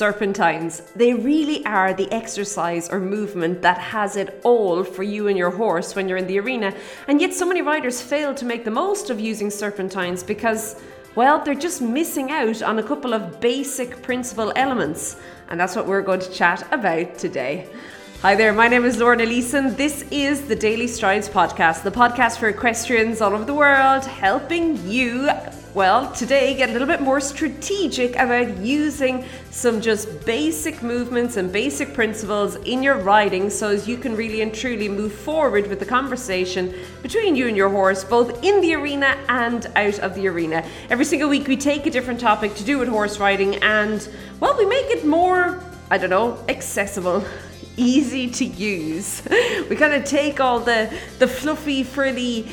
serpentines. They really are the exercise or movement that has it all for you and your horse when you're in the arena. And yet, so many riders fail to make the most of using serpentines because, well, they're just missing out on a couple of basic principal elements. And that's what we're going to chat about today. Hi there, my name is Lorna Leeson. This is the Daily Strides podcast, the podcast for equestrians all over the world, helping you well, today get a little bit more strategic about using some just basic movements and basic principles in your riding so as you can really and truly move forward with the conversation between you and your horse, both in the arena and out of the arena. Every single week we take a different topic to do with horse riding and, well, we make it more, I don't know, accessible easy to use. We kind of take all the the fluffy, frilly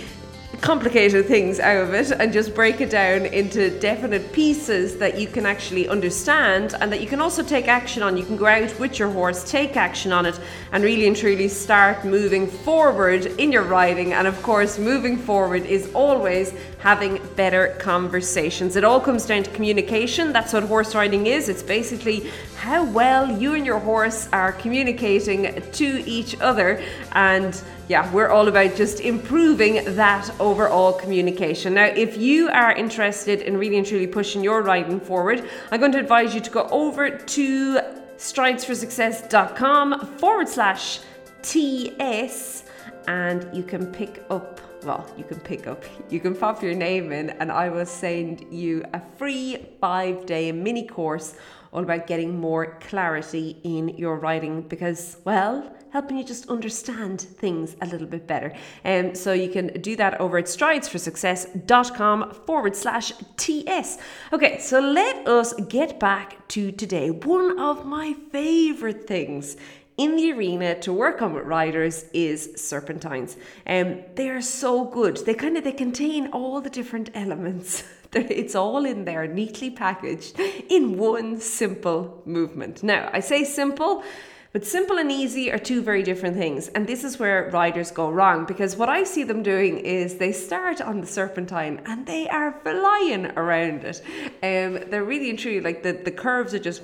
complicated things out of it and just break it down into definite pieces that you can actually understand and that you can also take action on. You can go out with your horse, take action on it, and really and truly start moving forward in your riding. And of course, moving forward is always having better conversations. It all comes down to communication. That's what horse riding is. It's basically how well you and your horse are communicating to each other and yeah, we're all about just improving that overall communication. Now, if you are interested in really and truly pushing your writing forward, I'm going to advise you to go over to stridesforsuccess.com forward slash TS and you can pick up well, you can pick up, you can pop your name in, and I will send you a free five day mini course all about getting more clarity in your writing because, well, helping you just understand things a little bit better. Um, so you can do that over at stridesforsuccess.com forward slash TS. Okay, so let us get back to today. One of my favorite things in the arena to work on with riders is serpentines. Um, they are so good. They kind of they contain all the different elements. it's all in there, neatly packaged in one simple movement. Now, I say simple but simple and easy are two very different things. And this is where riders go wrong because what I see them doing is they start on the serpentine and they are flying around it. Um, they're really and truly like the, the curves are just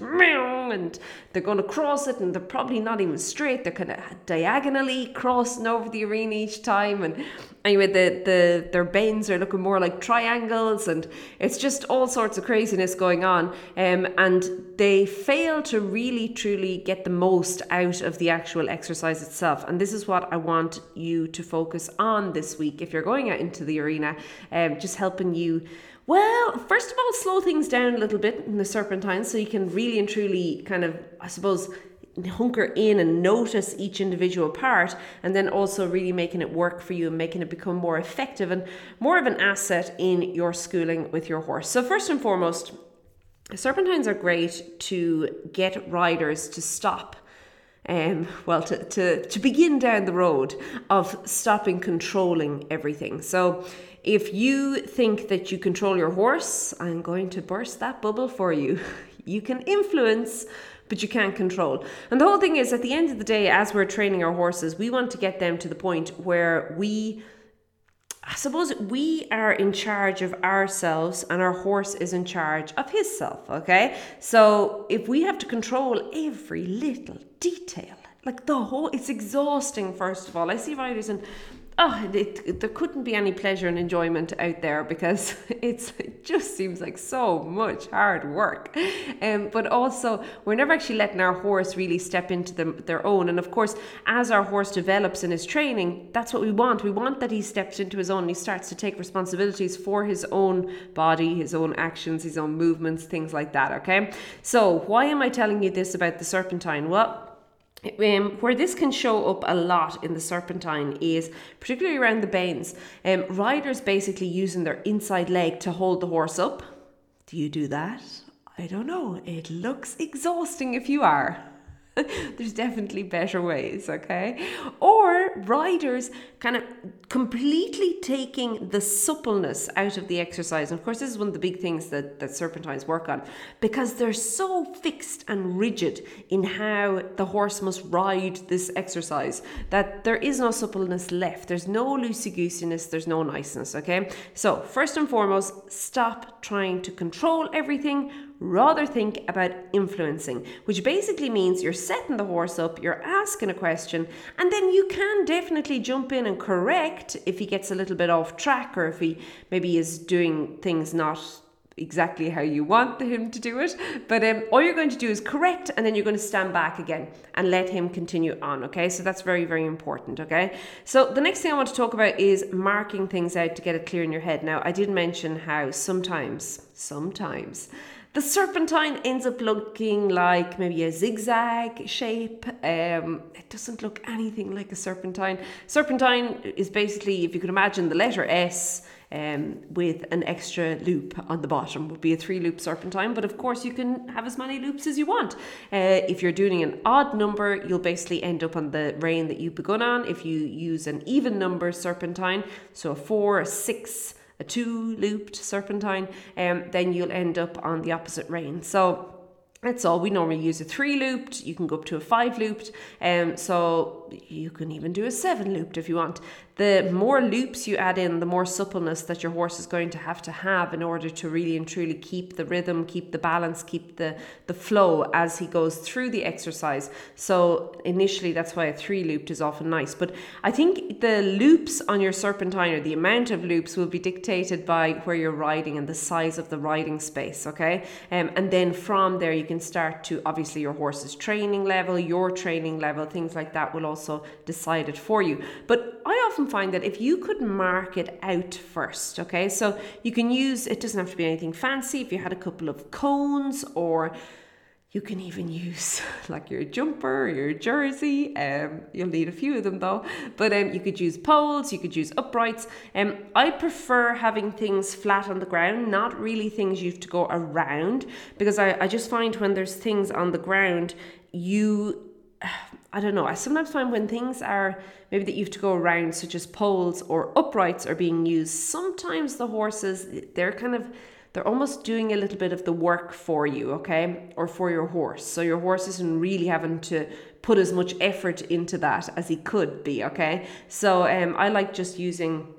and they're going to cross it and they're probably not even straight. They're kind of diagonally crossing over the arena each time. And anyway, the, the their bends are looking more like triangles and it's just all sorts of craziness going on. Um, and they fail to really truly get the most out of the actual exercise itself. And this is what I want you to focus on this week if you're going out into the arena, um, just helping you. Well, first of all, slow things down a little bit in the serpentine so you can really and truly kind of, I suppose, hunker in and notice each individual part and then also really making it work for you and making it become more effective and more of an asset in your schooling with your horse. So first and foremost, serpentines are great to get riders to stop um, well, to, to, to begin down the road of stopping controlling everything. So, if you think that you control your horse, I'm going to burst that bubble for you. You can influence, but you can't control. And the whole thing is, at the end of the day, as we're training our horses, we want to get them to the point where we I suppose we are in charge of ourselves and our horse is in charge of his self, okay? So if we have to control every little detail, like the whole, it's exhausting, first of all. I see riders and oh, it, there couldn't be any pleasure and enjoyment out there because it's it just seems like so much hard work. Um, but also, we're never actually letting our horse really step into them, their own. And of course, as our horse develops in his training, that's what we want. We want that he steps into his own he starts to take responsibilities for his own body, his own actions, his own movements, things like that. Okay. So, why am I telling you this about the serpentine? Well, um, where this can show up a lot in the serpentine is particularly around the banes. Um, riders basically using their inside leg to hold the horse up. Do you do that? I don't know. It looks exhausting if you are. There's definitely better ways, okay? Or riders kind of completely taking the suppleness out of the exercise. And of course, this is one of the big things that, that serpentines work on because they're so fixed and rigid in how the horse must ride this exercise that there is no suppleness left. There's no loosey goosiness, there's no niceness, okay? So, first and foremost, stop trying to control everything rather think about influencing, which basically means you're setting the horse up, you're asking a question, and then you can definitely jump in and correct if he gets a little bit off track or if he maybe is doing things not exactly how you want him to do it. But um, all you're going to do is correct, and then you're going to stand back again and let him continue on. Okay, so that's very, very important. Okay, so the next thing I want to talk about is marking things out to get it clear in your head. Now, I did mention how sometimes, sometimes. The serpentine ends up looking like maybe a zigzag shape. Um, it doesn't look anything like a serpentine. Serpentine is basically, if you could imagine the letter S, um, with an extra loop on the bottom would be a three loop serpentine but of course you can have as many loops as you want uh, if you're doing an odd number you'll basically end up on the rein that you've begun on if you use an even number serpentine so a four a six a two looped serpentine um, then you'll end up on the opposite rein so that's all. We normally use a three looped. You can go up to a five looped. Um, so you can even do a seven looped if you want the more loops you add in, the more suppleness that your horse is going to have to have in order to really and truly keep the rhythm, keep the balance, keep the, the flow as he goes through the exercise. So initially, that's why a three looped is often nice. But I think the loops on your serpentine or the amount of loops will be dictated by where you're riding and the size of the riding space, okay? Um, and then from there, you can start to obviously your horse's training level, your training level, things like that will also decide it for you. But I often find that if you could mark it out first, okay, so you can use it doesn't have to be anything fancy. If you had a couple of cones, or you can even use like your jumper, your jersey. Um, you'll need a few of them though, but um, you could use poles, you could use uprights. Um, I prefer having things flat on the ground, not really things you have to go around, because I, I just find when there's things on the ground, you I don't know. I sometimes find when things are maybe that you have to go around, such as poles or uprights, are being used. Sometimes the horses, they're kind of, they're almost doing a little bit of the work for you, okay, or for your horse. So your horse isn't really having to put as much effort into that as he could be, okay. So um, I like just using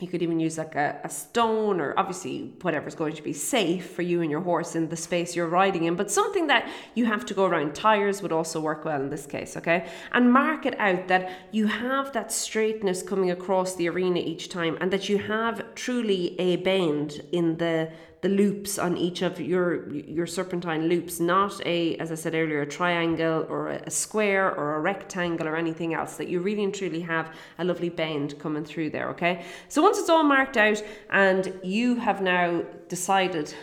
you could even use like a, a stone or obviously whatever's going to be safe for you and your horse in the space you're riding in, but something that you have to go around. Tires would also work well in this case, okay? And mark it out that you have that straightness coming across the arena each time and that you have truly a bend in the the loops on each of your your serpentine loops, not a, as I said earlier, a triangle or a square or a rectangle or anything else. That you really and truly have a lovely bend coming through there. Okay, so once it's all marked out and you have now decided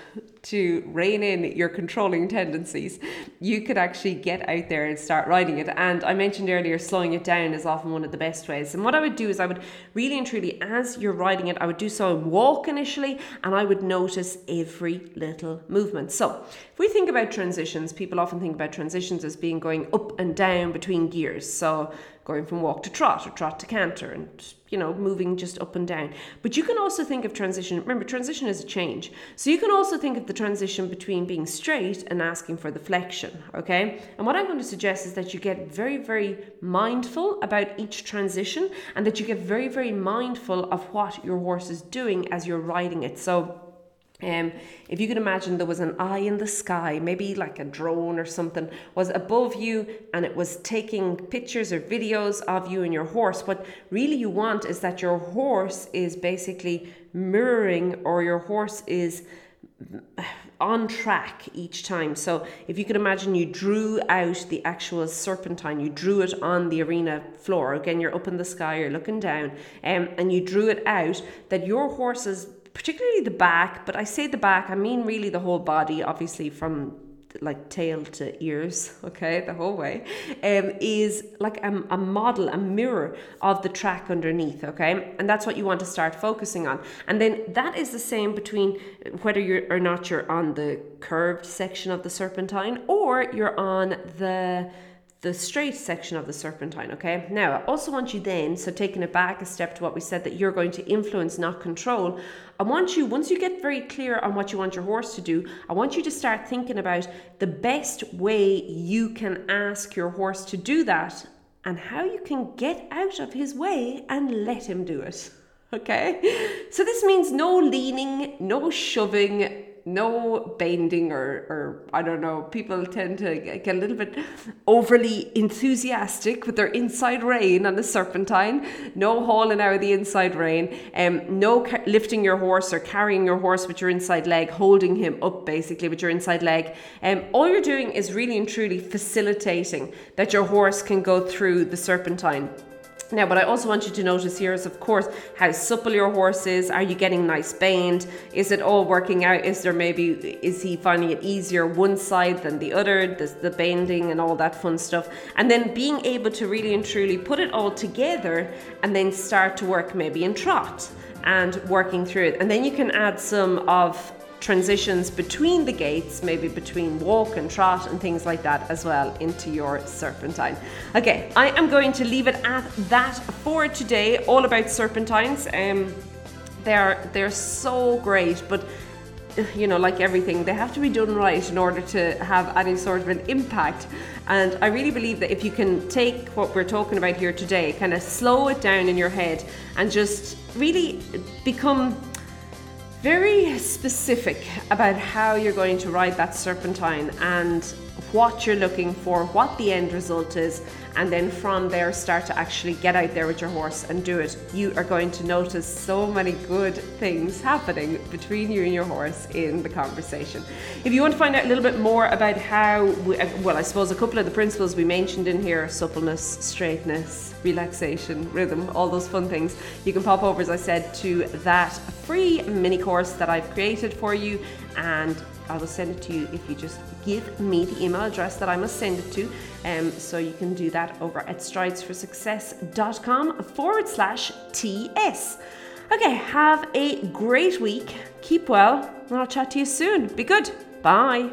to rein in your controlling tendencies, you could actually get out there and start riding it. And I mentioned earlier, slowing it down is often one of the best ways. And what I would do is I would really and truly, as you're riding it, I would do so and walk initially, and I would notice every little movement. So if we think about transitions, people often think about transitions as being going up and down between gears. So going from walk to trot or trot to canter and you know moving just up and down. But you can also think of transition remember transition is a change. So you can also think of the transition between being straight and asking for the flexion okay? And what i'm going to suggest is that you get very very mindful about each transition and that you get very very mindful of what your horse is doing as you're riding it. So um, if you could imagine there was an eye in the sky, maybe like a drone or something, was above you and it was taking pictures or videos of you and your horse. What really you want is that your horse is basically mirroring or your horse is on track each time. So if you could imagine you drew out the actual serpentine, you drew it on the arena floor. Again, you're up in the sky, you're looking down, um, and you drew it out that your horse's particularly the back, but I say the back, I mean really the whole body, obviously from like tail to ears, okay, the whole way, um, is like a, a model, a mirror of the track underneath, okay, and that's what you want to start focusing on. And then that is the same between whether you're or not you're on the curved section of the serpentine or you're on the the straight section of the serpentine, okay? Now, I also want you then, so taking it back a step to what we said, that you're going to influence, not control. I want you, once you get very clear on what you want your horse to do, I want you to start thinking about the best way you can ask your horse to do that and how you can get out of his way and let him do it. Okay? So this means no leaning, no shoving, no bending or, or I don't know, people tend to get a little bit overly enthusiastic with their inside rein on the serpentine. No hauling out the inside rein. Um, no ca- lifting your horse or carrying your horse with your inside leg, holding him up basically with your inside leg. Um, all you're doing is really and truly facilitating that your horse can go through the serpentine. Now, what I also want you to notice here is, of course, how supple your horse is. Are you getting nice bend? Is it all working out? Is there maybe, is he finding it easier one side than the other? The bending and all that fun stuff. And then being able to really and truly put it all together and then start to work maybe in trot and working through it. And then you can add some of transitions between the gaits, maybe between walk and trot and things like that as well into your serpentine. Okay, I am going to leave it at that for today, all about serpentines. Um, they're they're so great, but you know, like everything, they have to be done right in order to have any sort of an impact. And I really believe that if you can take what we're talking about here today, kind of slow it down in your head and just really become very specific about how you're going to ride that serpentine and what you're looking for, what the end result is, and then from there start to actually get out there with your horse and do it. You are going to notice so many good things happening between you and your horse in the conversation. If you want to find out a little bit more about how, we, uh, well, I suppose a couple of the principles we mentioned in here suppleness, straightness, relaxation, rhythm, all those fun things, you can pop over, as I said, to that free mini course that I've created for you and I will send it to you if you just give me the email address that I must send it to. Um, so you can do that over at stridesforsuccess.com forward slash TS. Okay, have a great week. Keep well, and I'll chat to you soon. Be good. Bye.